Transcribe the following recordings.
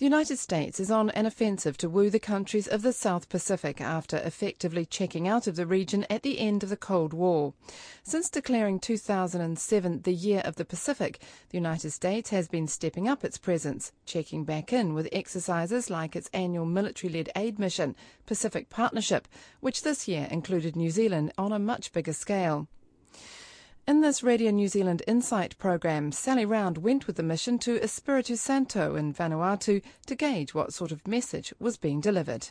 The United States is on an offensive to woo the countries of the South Pacific after effectively checking out of the region at the end of the Cold War. Since declaring 2007 the year of the Pacific, the United States has been stepping up its presence, checking back in with exercises like its annual military led aid mission, Pacific Partnership, which this year included New Zealand on a much bigger scale. In this Radio New Zealand Insight program, Sally Round went with the mission to Espiritu Santo in Vanuatu to gauge what sort of message was being delivered.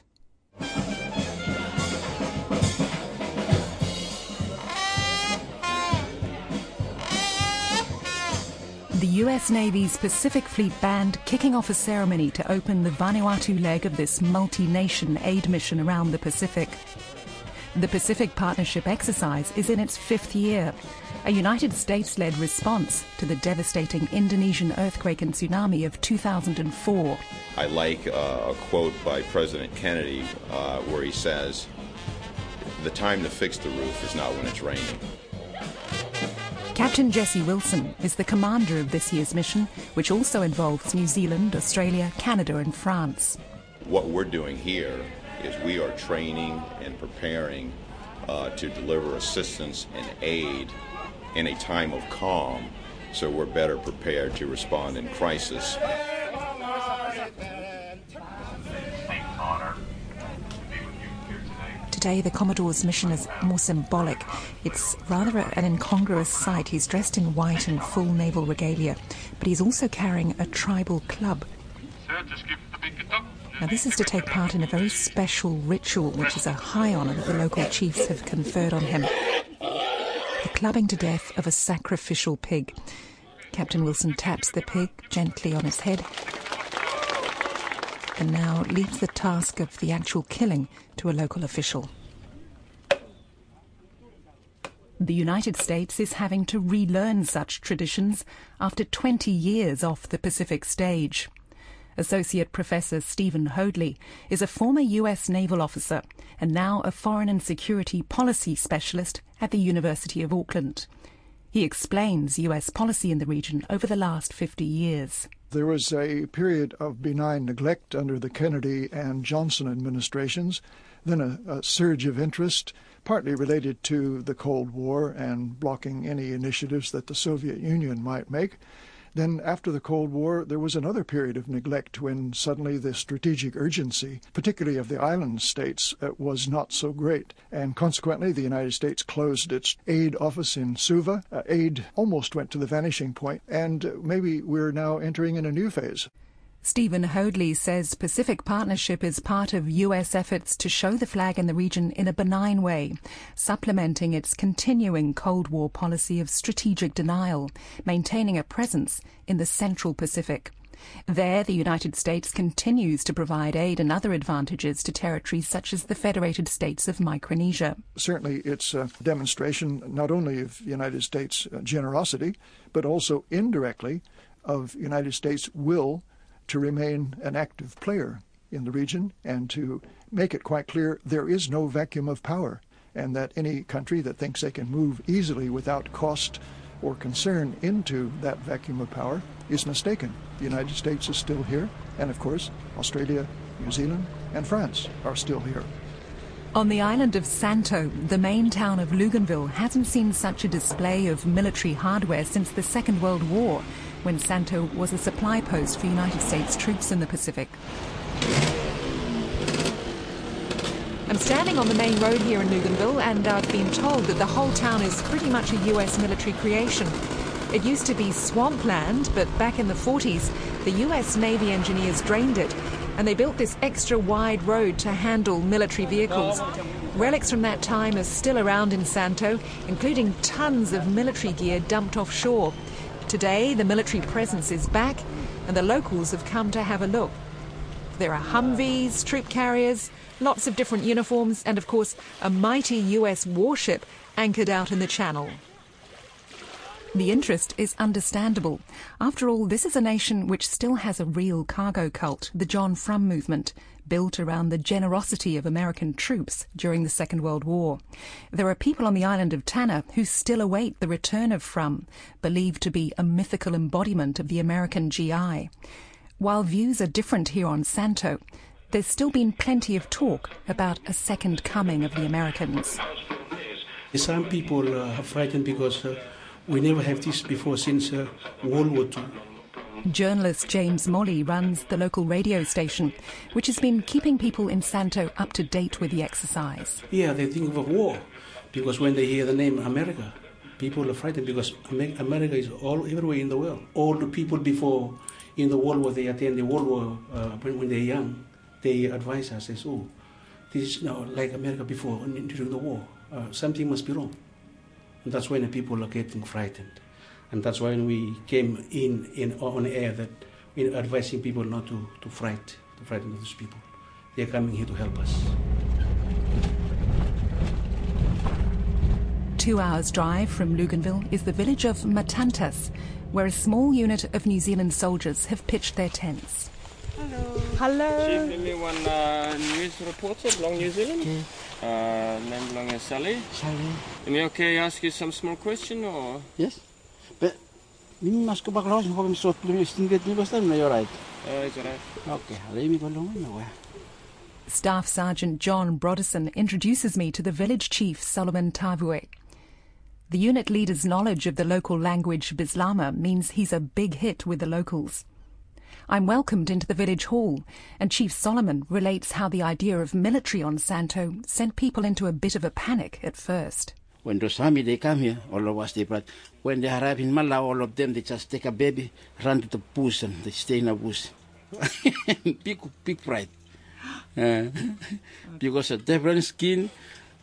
The US Navy's Pacific Fleet Band kicking off a ceremony to open the Vanuatu leg of this multi nation aid mission around the Pacific. The Pacific Partnership exercise is in its fifth year, a United States led response to the devastating Indonesian earthquake and tsunami of 2004. I like uh, a quote by President Kennedy uh, where he says, The time to fix the roof is not when it's raining. Captain Jesse Wilson is the commander of this year's mission, which also involves New Zealand, Australia, Canada, and France. What we're doing here is we are training and preparing uh, to deliver assistance and aid in a time of calm so we're better prepared to respond in crisis. Today, the Commodore's mission is more symbolic. It's rather an incongruous sight. He's dressed in white and full naval regalia, but he's also carrying a tribal club. Now, this is to take part in a very special ritual, which is a high honour that the local chiefs have conferred on him the clubbing to death of a sacrificial pig. Captain Wilson taps the pig gently on its head and now leaves the task of the actual killing to a local official. The United States is having to relearn such traditions after 20 years off the Pacific stage. Associate Professor Stephen Hoadley is a former US naval officer and now a foreign and security policy specialist at the University of Auckland. He explains US policy in the region over the last 50 years. There was a period of benign neglect under the Kennedy and Johnson administrations, then a, a, surge of interest, partly related to the Cold War and blocking any initiatives that the Soviet Union might make. Then, after the Cold War, there was another period of neglect when suddenly the strategic urgency, particularly of the island states, uh, was not so great. And consequently, the United States closed its aid office in Suva. Uh, aid almost went to the vanishing point, and uh, maybe we're now entering in a new phase. Stephen Hoadley says Pacific Partnership is part of U.S. efforts to show the flag in the region in a benign way, supplementing its continuing Cold War policy of strategic denial, maintaining a presence in the Central Pacific. There, the United States continues to provide aid and other advantages to territories such as the Federated States of Micronesia. Certainly, it's a demonstration not only of the United States uh, generosity, but also indirectly of United States will to remain an active player in the region and to make it quite clear there is no vacuum of power and that any country that thinks they can move easily without cost or concern into that vacuum of power is mistaken. The United States is still here, and of course, Australia, New Zealand, and France are still here. On the island of Santo, the main town of Luganville hasn't seen such a display of military hardware since the Second World War when Santo was a supply post for United States troops in the Pacific. I'm standing on the main road here in Luganville, and I've been told that the whole town is pretty much a US military creation. It used to be swampland, but back in the 40s, the US Navy engineers drained it, and they built this extra wide road to handle military vehicles. Relics from that time are still around in Santo, including tons of military gear dumped offshore. Today, the military presence is back, and the locals have come to have a look. There are Humvees, troop carriers, lots of different uniforms, and of course, a mighty US warship anchored out in the channel. The interest is understandable. After all, this is a nation which still has a real cargo cult, the John Frum movement, built around the generosity of American troops during the Second World War. There are people on the island of Tanna who still await the return of Frum, believed to be a mythical embodiment of the American GI. While views are different here on Santo, there's still been plenty of talk about a second coming of the Americans. Some people uh, are frightened because uh, we never have this before since uh, World War II. Journalist James Molly runs the local radio station, which has been keeping people in Santo up to date with the exercise. Yeah, they think of a war because when they hear the name America, people are frightened because America is all everywhere in the world. All the people before in the World War they attend the World War uh, when they're young, they advise us, says, "Oh, this is like America before during the war. Uh, something must be wrong." And that's when the people are getting frightened. And that's when we came in, in on air that we're advising people not to, to fright, to frighten those people. They're coming here to help us. Two hours' drive from Luganville is the village of Matantas, where a small unit of New Zealand soldiers have pitched their tents. Hello. Hello. Chief, give me one uh, news reporter, Long New Zealand. Okay. Uh, name belonging to Sally. Sally. Am I okay ask you some small question or? Yes. But Mimi mas ko bakla ko kami sot plumi stinget ni basta na you're right. Uh. Okay, let me go along now. Staff Sergeant John Broderson introduces me to the village chief Solomon Tavue. The unit leader's knowledge of the local language Bislama means he's a big hit with the locals. I'm welcomed into the village hall, and Chief Solomon relates how the idea of military on Santo sent people into a bit of a panic at first. When those army they come here, all of us they brought. When they arrive in Malau, all of them they just take a baby, run to the bush, and they stay in the bush. big, big pride. Uh, because of different skin,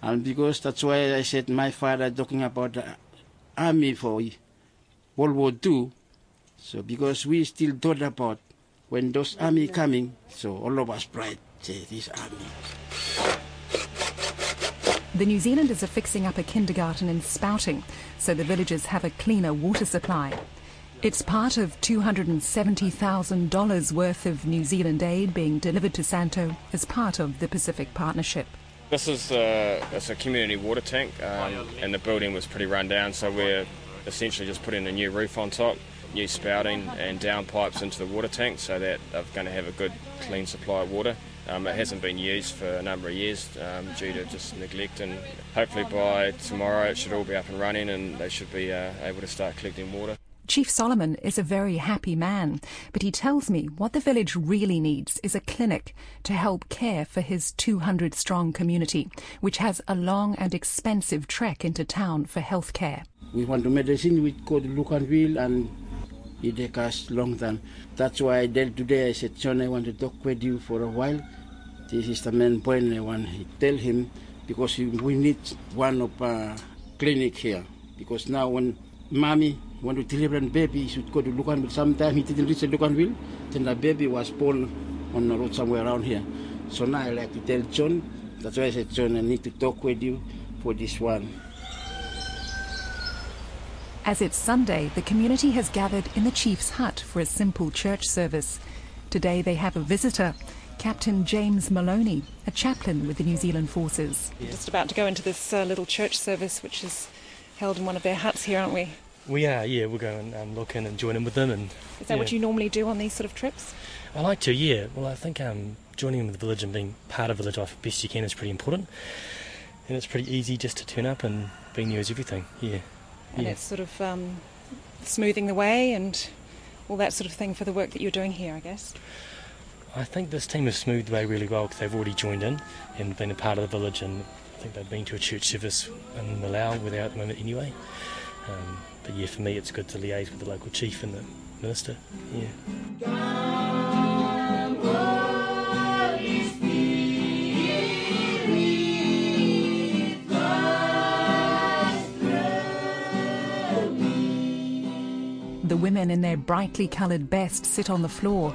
and because that's why I said my father talking about the army for World War II. So because we still thought about when those army coming, so all of us pride say this army. The New Zealanders are fixing up a kindergarten in Spouting so the villagers have a cleaner water supply. It's part of $270,000 worth of New Zealand aid being delivered to Santo as part of the Pacific Partnership. This is a, uh, it's a community water tank, um, and the building was pretty run down, so we're essentially just putting a new roof on top, new spouting, and down pipes into the water tank so that they're going to have a good, clean supply of water. Um, it hasn't been used for a number of years um, due to just neglect, and hopefully by tomorrow it should all be up and running and they should be uh, able to start collecting water. Chief Solomon is a very happy man, but he tells me what the village really needs is a clinic to help care for his 200 strong community, which has a long and expensive trek into town for health care. We want to medicine, we go to Luganville and it takes us long time. That's why I did today. I said, John, I want to talk with you for a while. This is the main point I want to tell him because we need one of uh, clinic here. Because now when mommy want to deliver a baby, he should go to Luganville. Sometimes he didn't reach Luganville, then the baby was born on the road somewhere around here. So now I like to tell John. That's why I said, John, I need to talk with you for this one. As it's Sunday, the community has gathered in the chief's hut for a simple church service. Today they have a visitor, Captain James Maloney, a chaplain with the New Zealand Forces. We're just about to go into this uh, little church service, which is held in one of their huts here, aren't we? We are, yeah. We'll go and um, look in and join in with them. And is that yeah. what you normally do on these sort of trips? I like to, yeah. Well, I think um, joining in with the village and being part of the village life best you can is pretty important, and it's pretty easy just to turn up and being there is everything. Yeah and yeah. it's sort of um, smoothing the way and all that sort of thing for the work that you're doing here, I guess. I think this team has smoothed the way really well because they've already joined in and been a part of the village, and I think they've been to a church service in Malau where they are at the moment anyway. Um, but yeah, for me, it's good to liaise with the local chief and the minister. Yeah. The women in their brightly coloured best sit on the floor.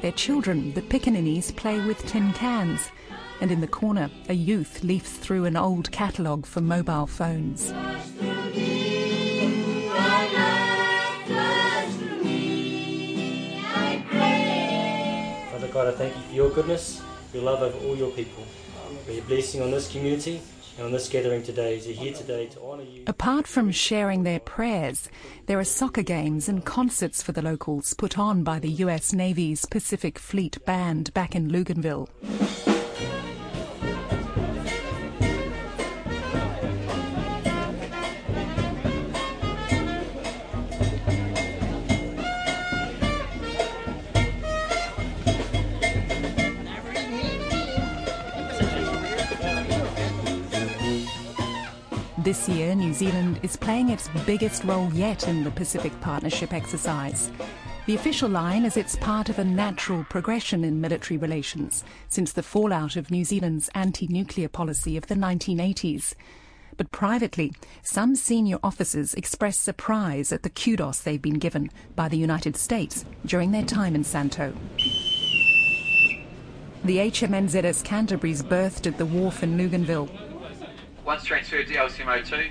Their children, the pickaninnies, play with tin cans. And in the corner, a youth leafs through an old catalogue for mobile phones. Father God, I thank you for your goodness, your love over all your people. May your blessing on this community And on this gathering today, here today to honour you. Apart from sharing their prayers, there are soccer games and concerts for the locals put on by the US Navy's Pacific Fleet Band back in Luganville. This year, New Zealand is playing its biggest role yet in the Pacific Partnership exercise. The official line is it's part of a natural progression in military relations since the fallout of New Zealand's anti nuclear policy of the 1980s. But privately, some senior officers expressed surprise at the kudos they've been given by the United States during their time in Santo. The HMNZS Canterbury's berthed at the wharf in Luganville. Once transferred to LCM02,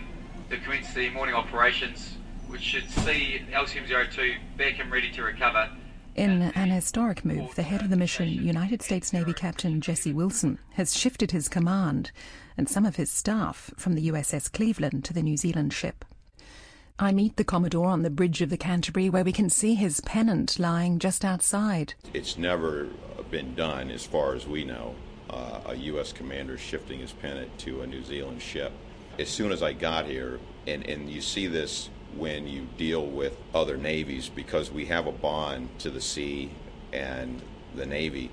to commence the morning operations, which should see LCM02 back and ready to recover. In an historic move, the head of the mission, United States Navy Captain Jesse Wilson, has shifted his command and some of his staff from the USS Cleveland to the New Zealand ship. I meet the Commodore on the bridge of the Canterbury where we can see his pennant lying just outside. It's never been done, as far as we know, uh, a U.S. commander shifting his pennant to a New Zealand ship. As soon as I got here, and, and you see this when you deal with other navies, because we have a bond to the sea and the Navy,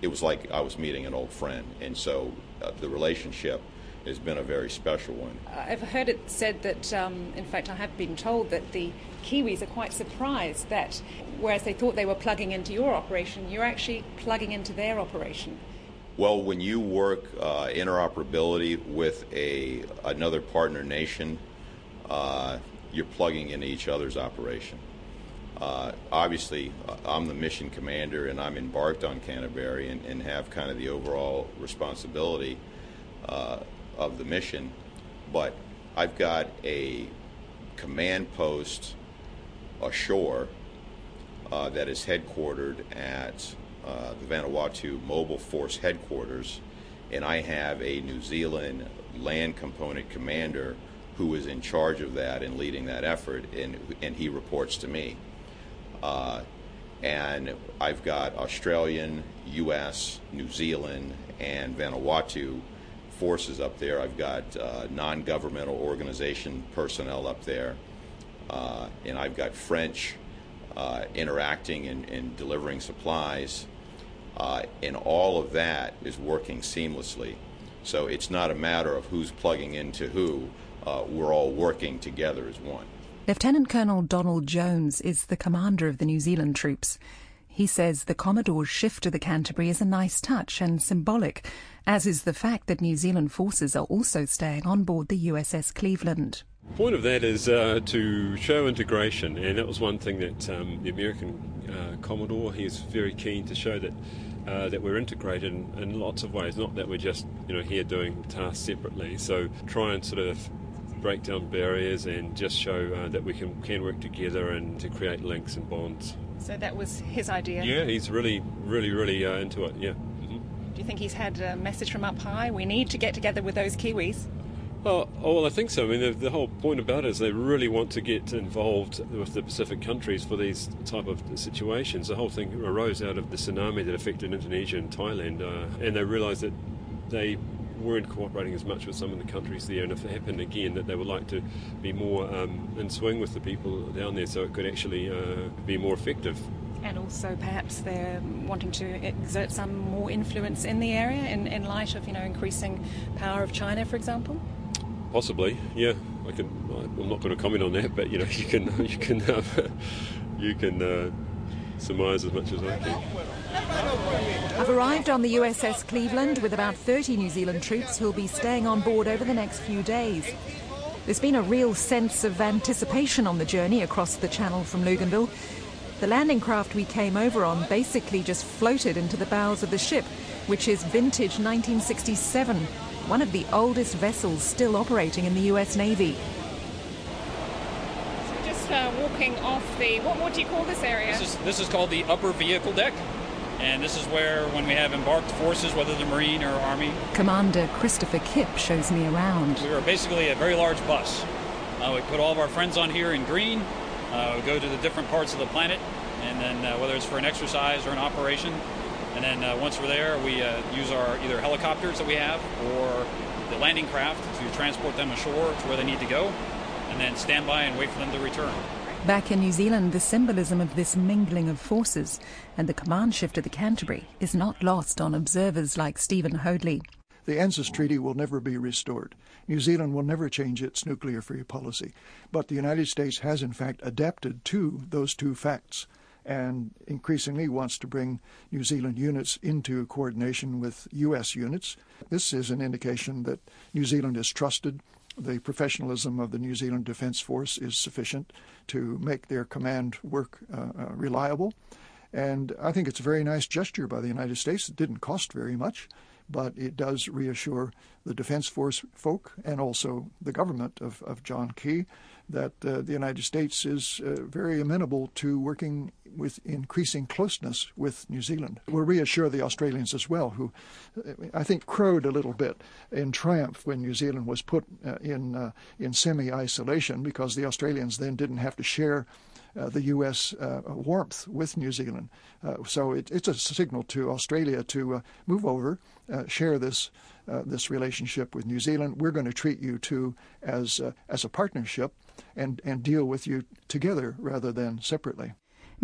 it was like I was meeting an old friend. And so uh, the relationship has been a very special one. I've heard it said that, um, in fact, I have been told that the Kiwis are quite surprised that, whereas they thought they were plugging into your operation, you're actually plugging into their operation. Well, when you work uh, interoperability with a another partner nation, uh, you're plugging into each other's operation. Uh, obviously, uh, I'm the mission commander, and I'm embarked on Canterbury and, and have kind of the overall responsibility uh, of the mission. But I've got a command post ashore uh, that is headquartered at uh, the Vanuatu Mobile Force headquarters, and I have a New Zealand land component commander who is in charge of that and leading that effort, and, and he reports to me. Uh, and I've got Australian, U.S., New Zealand, and Vanuatu forces up there. I've got uh, non governmental organization personnel up there, uh, and I've got French uh, interacting and, and, delivering supplies. Uh, and all of that is working seamlessly. So it's not a matter of who's plugging into who. Uh, we're all working together as one. Lieutenant Colonel Donald Jones is the commander of the New Zealand troops. He says the Commodore's shift to the Canterbury is a nice touch and symbolic, as is the fact that New Zealand forces are also staying on board the USS Cleveland. The point of that is uh, to show integration, and that was one thing that um, the American uh, Commodore he's very keen to show that uh, that we're integrated in, in, lots of ways, not that we're just you know here doing tasks separately. So try and sort of break down barriers and just show uh, that we can can work together and to create links and bonds. So that was his idea. Yeah, he's really, really, really uh, into it. Yeah. Mm-hmm. Do you think he's had a message from up high? We need to get together with those Kiwis. Oh, oh, well, I think so. I mean, the, the, whole point about it is they really want to get involved with the Pacific countries for these type of situations. The whole thing arose out of the tsunami that affected Indonesia and Thailand, uh, and they realised that they weren't cooperating as much with some of the countries there, and if it happened again, that they would like to be more um, in swing with the people down there, so it could actually uh, be more effective. And also, perhaps they're wanting to exert some more influence in the area in, in light of, you know, increasing power of China, for example. Possibly, yeah. I can. I'm not going to comment on that, but you know, you can, you can, uh, you can uh, surmise as much as I can. I've arrived on the USS Cleveland with about 30 New Zealand troops who'll be staying on board over the next few days. There's been a real sense of anticipation on the journey across the channel from Luganville. The landing craft we came over on basically just floated into the bows of the ship, which is vintage 1967 one of the oldest vessels still operating in the US Navy. So just uh, walking off the, what, what do you call this area? This is, this is called the upper vehicle deck. And this is where, when we have embarked forces, whether the Marine or Army, Commander Christopher Kipp shows me around. we are basically a very large bus. Uh, we put all of our friends on here in green. Uh, we go to the different parts of the planet, and then uh, whether it's for an exercise or an operation, and then uh, once we're there, we uh, use our either helicopters that we have or the landing craft to transport them ashore to where they need to go, and then stand by and wait for them to return. Back in New Zealand, the symbolism of this mingling of forces and the command shift at the Canterbury is not lost on observers like Stephen Hoadley. The ANZUS Treaty will never be restored. New Zealand will never change its nuclear free policy. But the United States has, in fact, adapted to those two facts and increasingly wants to bring New Zealand units into coordination with U.S. units. This is an indication that New Zealand is trusted. The professionalism of the New Zealand Defence Force is sufficient to make their command work uh, uh, reliable. And I think it's a very nice gesture by the United States. It didn't cost very much, but it does reassure the Defense Force folk and also the government of, of John Key that uh, the United States is uh, very amenable to working with increasing closeness with New Zealand. We'll reassure the Australians as well, who uh, I think crowed a little bit in triumph when New Zealand was put uh, in uh, in semi-isolation because the Australians then didn't have to share uh, the U.S. Uh, warmth with New Zealand. Uh, so it, it's a signal to Australia to move over, share this this relationship with New Zealand. We're going to treat you too as as a partnership, and and deal with you together rather than separately.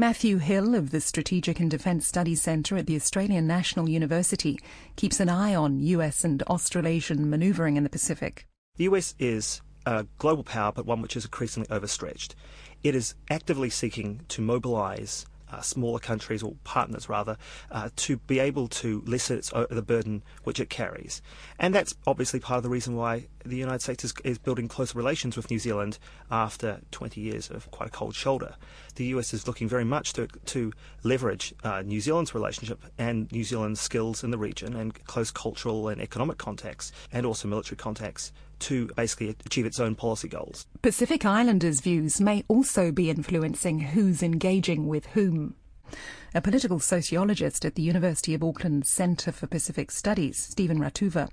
Matthew Hill of the Strategic and Defence Studies Centre at the Australian National University keeps an eye on US and Australasian manoeuvring in the Pacific. The US is a global power, but one which is increasingly overstretched. It is actively seeking to mobilise uh, smaller countries or partners rather uh, to be able to lessen its, uh, the burden which it carries, and that's obviously part of the reason why the United States is, is, building closer relations with New Zealand after 20 years of quite a cold shoulder. The US is looking very much to to leverage uh, New Zealand's relationship and New Zealand's skills in the region and close cultural and economic contacts and also military contacts to basically achieve its own policy goals. Pacific Islanders' views may also be influencing who's engaging with whom. A political sociologist at the University of Auckland's Centre for Pacific Studies, Stephen Ratuva,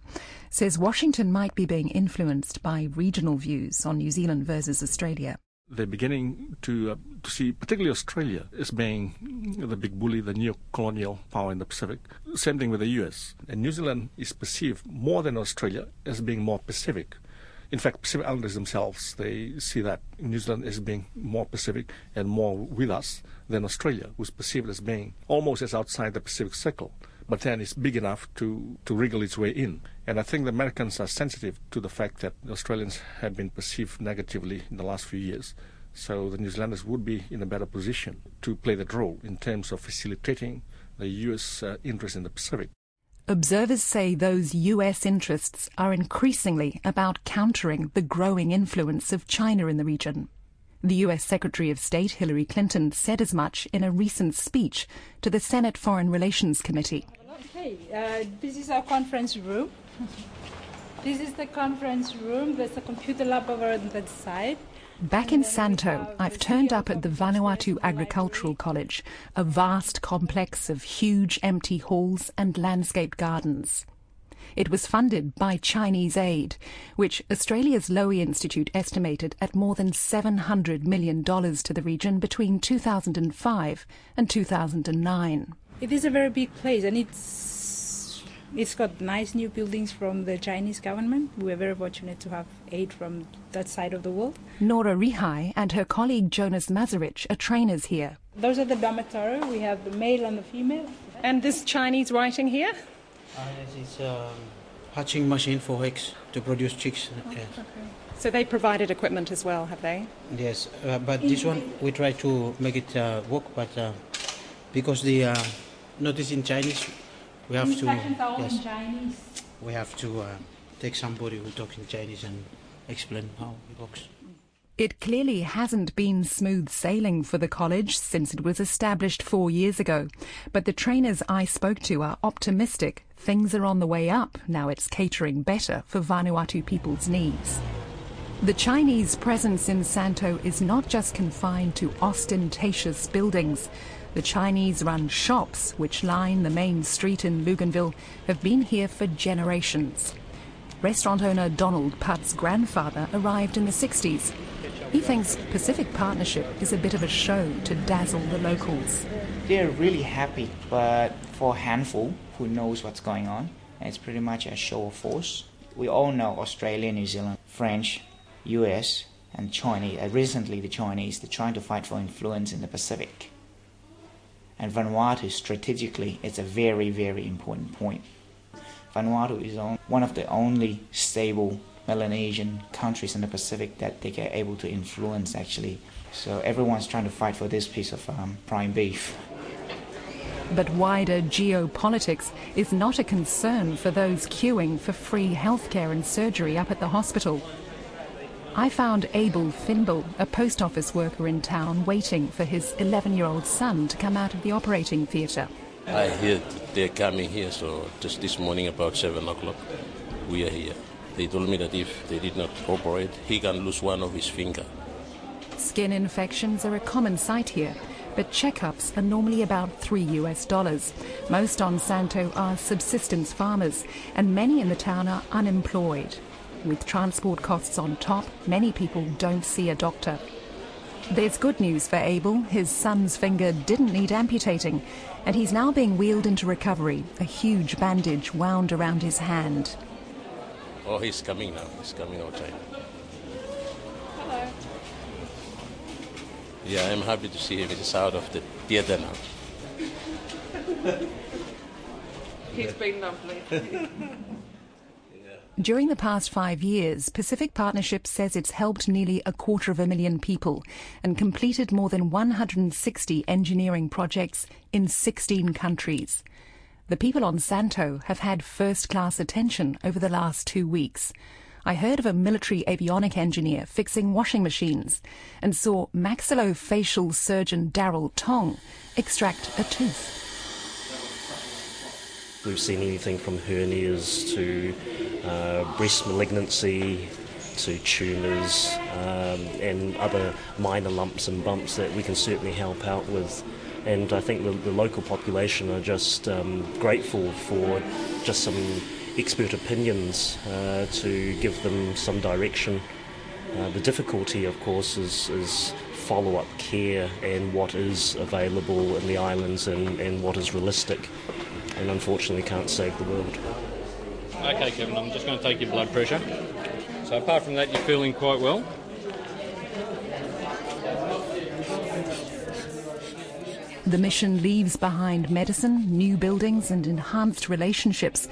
says Washington might be being influenced by regional views on New Zealand versus Australia. They're beginning to, uh, to see, particularly Australia, as being the big bully, the neo-colonial power in the Pacific. Same thing with the US. And New Zealand is perceived more than Australia as being more Pacific. In fact, Pacific Islanders themselves, they see that New Zealand as being more Pacific and more with us than Australia, who's perceived as being almost as outside the Pacific Circle but then it's big enough to, to wriggle its way in. And I think the Americans are sensitive to the fact that the Australians have been perceived negatively in the last few years. So the New Zealanders would be in a better position to play that role in terms of facilitating the U.S. Uh, interest in the Pacific. Observers say those US interests are increasingly about countering the growing influence of China in the region. The US Secretary of State Hillary Clinton said as much in a recent speech to the Senate Foreign Relations Committee. Okay, uh, this is our conference room. this is the conference room. There's a computer lab over on that side. Back in Santo, I've turned up at the Vanuatu Agricultural College, a vast complex of huge empty halls and landscaped gardens. It was funded by Chinese aid, which Australia's Lowy Institute estimated at more than $700 million to the region between 2005 and 2009. It is a very big place and it's it's got nice new buildings from the Chinese government. We're very fortunate to have aid from that side of the world. Nora Rihai and her colleague Jonas Mazarich are trainers here. Those are the dormitory. We have the male and the female. And this Chinese writing here? Uh, yes, it's a um, hatching machine for eggs to produce chicks. Oh, yes. okay. So they provided equipment as well, have they? Yes, uh, but this one we try to make it uh, work, but uh, because the uh, notice in Chinese, we have to yes, Chinese. we have to uh, take somebody who talks in Chinese and explain how it works. It clearly hasn't been smooth sailing for the college since it was established four years ago. But the trainers I spoke to are optimistic things are on the way up now it's catering better for Vanuatu people's needs. The Chinese presence in Santo is not just confined to ostentatious buildings. The Chinese run shops, which line the main street in Luganville, have been here for generations. Restaurant owner Donald Putt's grandfather arrived in the 60s. He thinks Pacific Partnership is a bit of a show to dazzle the locals. They're really happy, but for a handful who knows what's going on, it's pretty much a show of force. We all know Australia, New Zealand, French, US, and Chinese. Uh, recently, the Chinese, they're trying to fight for influence in the Pacific. And Vanuatu, strategically, it's a very, very important point. Vanuatu is one of the only stable Melanesian countries in the Pacific that they are able to influence, actually. So everyone's trying to fight for this piece of um, prime beef. But wider geopolitics is not a concern for those queuing for free healthcare and surgery up at the hospital. I found Abel Finbel, a post office worker in town, waiting for his 11 year old son to come out of the operating theatre. I hear they're coming here, so just this morning about 7 o'clock, we are here. They told me that if they did not operate, he can lose one of his fingers. Skin infections are a common sight here, but checkups are normally about 3 US dollars. Most on Santo are subsistence farmers, and many in the town are unemployed. With transport costs on top, many people don't see a doctor. There's good news for Abel. His son's finger didn't need amputating, and he's now being wheeled into recovery, a huge bandage wound around his hand. Oh, he's coming now. He's coming outside. Hello. Yeah, I'm happy to see him. He's out of the theater now. He's been lovely. During the past five years, Pacific Partnership says it's helped nearly a quarter of a million people and completed more than 160 engineering projects in 16 countries. The people on Santo have had first class attention over the last two weeks. I heard of a military avionic engineer fixing washing machines and saw maxillofacial surgeon Daryl Tong extract a tooth. We've seen anything from hernias to uh, breast malignancy to tumours um, and other minor lumps and bumps that we can certainly help out with. And I think the, the local population are just um, grateful for just some expert opinions uh, to give them some direction. Uh, the difficulty, of course, is, is follow up care and what is available in the islands and, and what is realistic and unfortunately can't save the world. Okay, Kevin, I'm just going to take your blood pressure. So, apart from that, you're feeling quite well? The mission leaves behind medicine, new buildings, and enhanced relationships,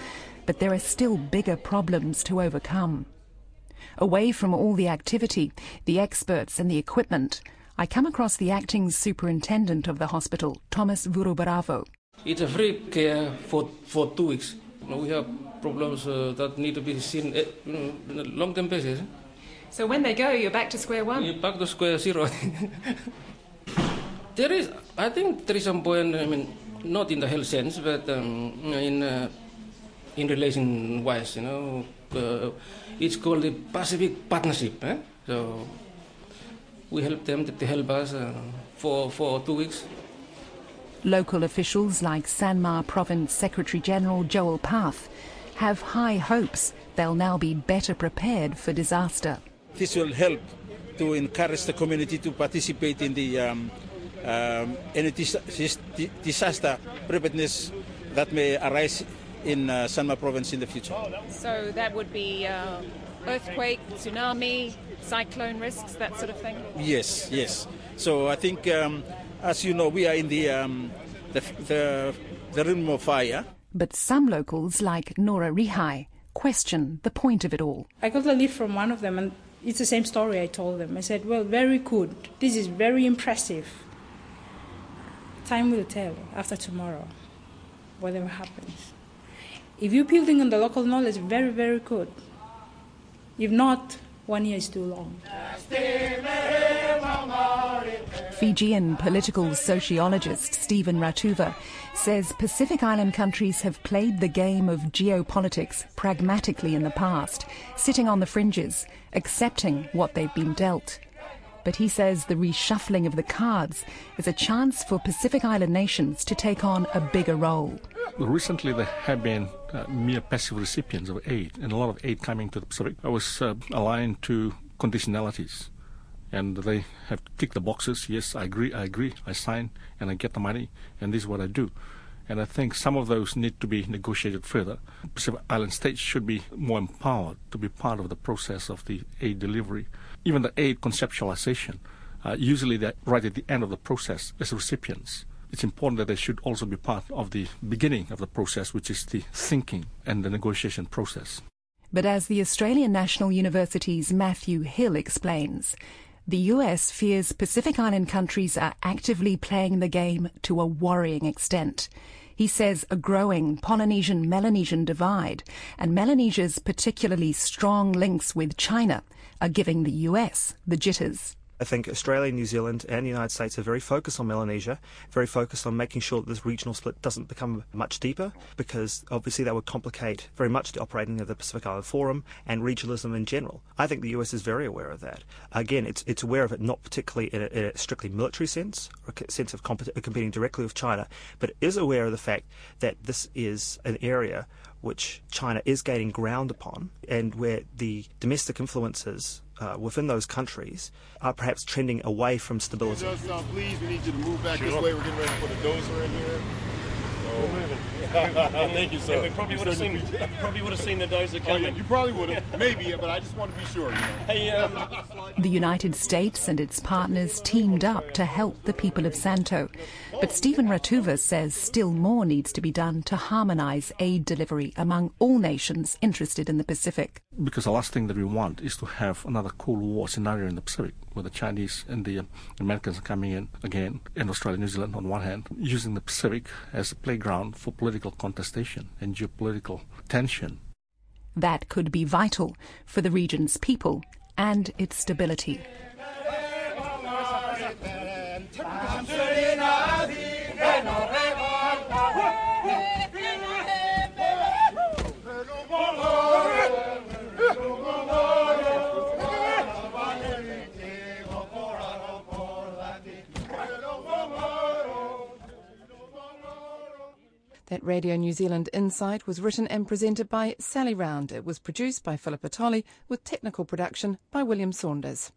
but there are still bigger problems to overcome. Away from all the activity, the experts, and the equipment, I come across the acting superintendent of the hospital, Thomas Vurubravo. It's a free care for, for two weeks. We have problems uh, that need to be seen uh, on a long term basis. So when they go, you're back to square one? You're back to square zero. there is, I think there is some point, I mean, not in the health sense, but um, in, uh, in relation wise, you know. Uh, it's called the Pacific Partnership. Eh? So we help them, they help us uh, for, for two weeks. Local officials like Sanma Province Secretary General Joel Path have high hopes they'll now be better prepared for disaster. This will help to encourage the community to participate in the um, um, any dis disaster preparedness that may arise in uh, Sanma Province in the future. So that would be uh, earthquake, tsunami, cyclone risks, that sort of thing? Yes, yes. So I think um, as you know, we are in the, um, the, the, the realm of fire. But some locals, like Nora Rihai, question the point of it all. I got a lead from one of them, and it's the same story I told them. I said, Well, very good. This is very impressive. Time will tell after tomorrow, whatever happens. If you're building on the local knowledge, very, very good. If not, one year is too long. Fijian political sociologist Stephen Ratuva says Pacific Island countries have played the game of geopolitics pragmatically in the past, sitting on the fringes, accepting what they've been dealt. But he says the reshuffling of the cards is a chance for Pacific Island nations to take on a bigger role. Recently, there have been uh, mere passive recipients of aid, and a lot of aid coming to the Pacific. I was uh, aligned to conditionalities, and they have ticked the boxes. Yes, I agree, I agree, I sign, and I get the money, and this is what I do. And I think some of those need to be negotiated further. Pacific Island states should be more empowered to be part of the process of the aid delivery. Even the aid conceptualization, uh, usually they're right at the end of the process as recipients. It's important that they should also be part of the beginning of the process, which is the thinking and the negotiation process. But as the Australian National University's Matthew Hill explains, the US fears Pacific Island countries are actively playing the game to a worrying extent. He says a growing Polynesian Melanesian divide and Melanesia's particularly strong links with China are giving the US the jitters. I think Australia, New Zealand, and the United States are very focused on Melanesia, very focused on making sure that this regional split doesn't become much deeper, because obviously that would complicate very much the operating of the Pacific Island Forum and regionalism in general. I think the US is very aware of that. Again, it's it's aware of it not particularly in a, in a strictly military sense, or a sense of comp- competing directly with China, but it is aware of the fact that this is an area which China is gaining ground upon, and where the domestic influences uh, within those countries are perhaps trending away from stability. please, we need you to move back sure. this way. We're getting ready to put a dozer in here. We're moving. Thank you, sir. And we probably would have seen probably would have seen the dozer coming. Oh, yeah, you probably would have, maybe, but I just want to be sure. You know. Hey, um... The United States and its partners teamed up to help the people of Santo, but Stephen Ratuva says still more needs to be done to harmonise aid delivery among all nations interested in the Pacific. Because the last thing that we want is to have another Cold War scenario in the Pacific, where the Chinese and the Americans are coming in again, and Australia, New Zealand on one hand, using the Pacific as a playground for political contestation and geopolitical tension. That could be vital for the region's people and its stability. That Radio New Zealand Insight was written and presented by Sally Round. It was produced by Philippa Tolley with technical production by William Saunders.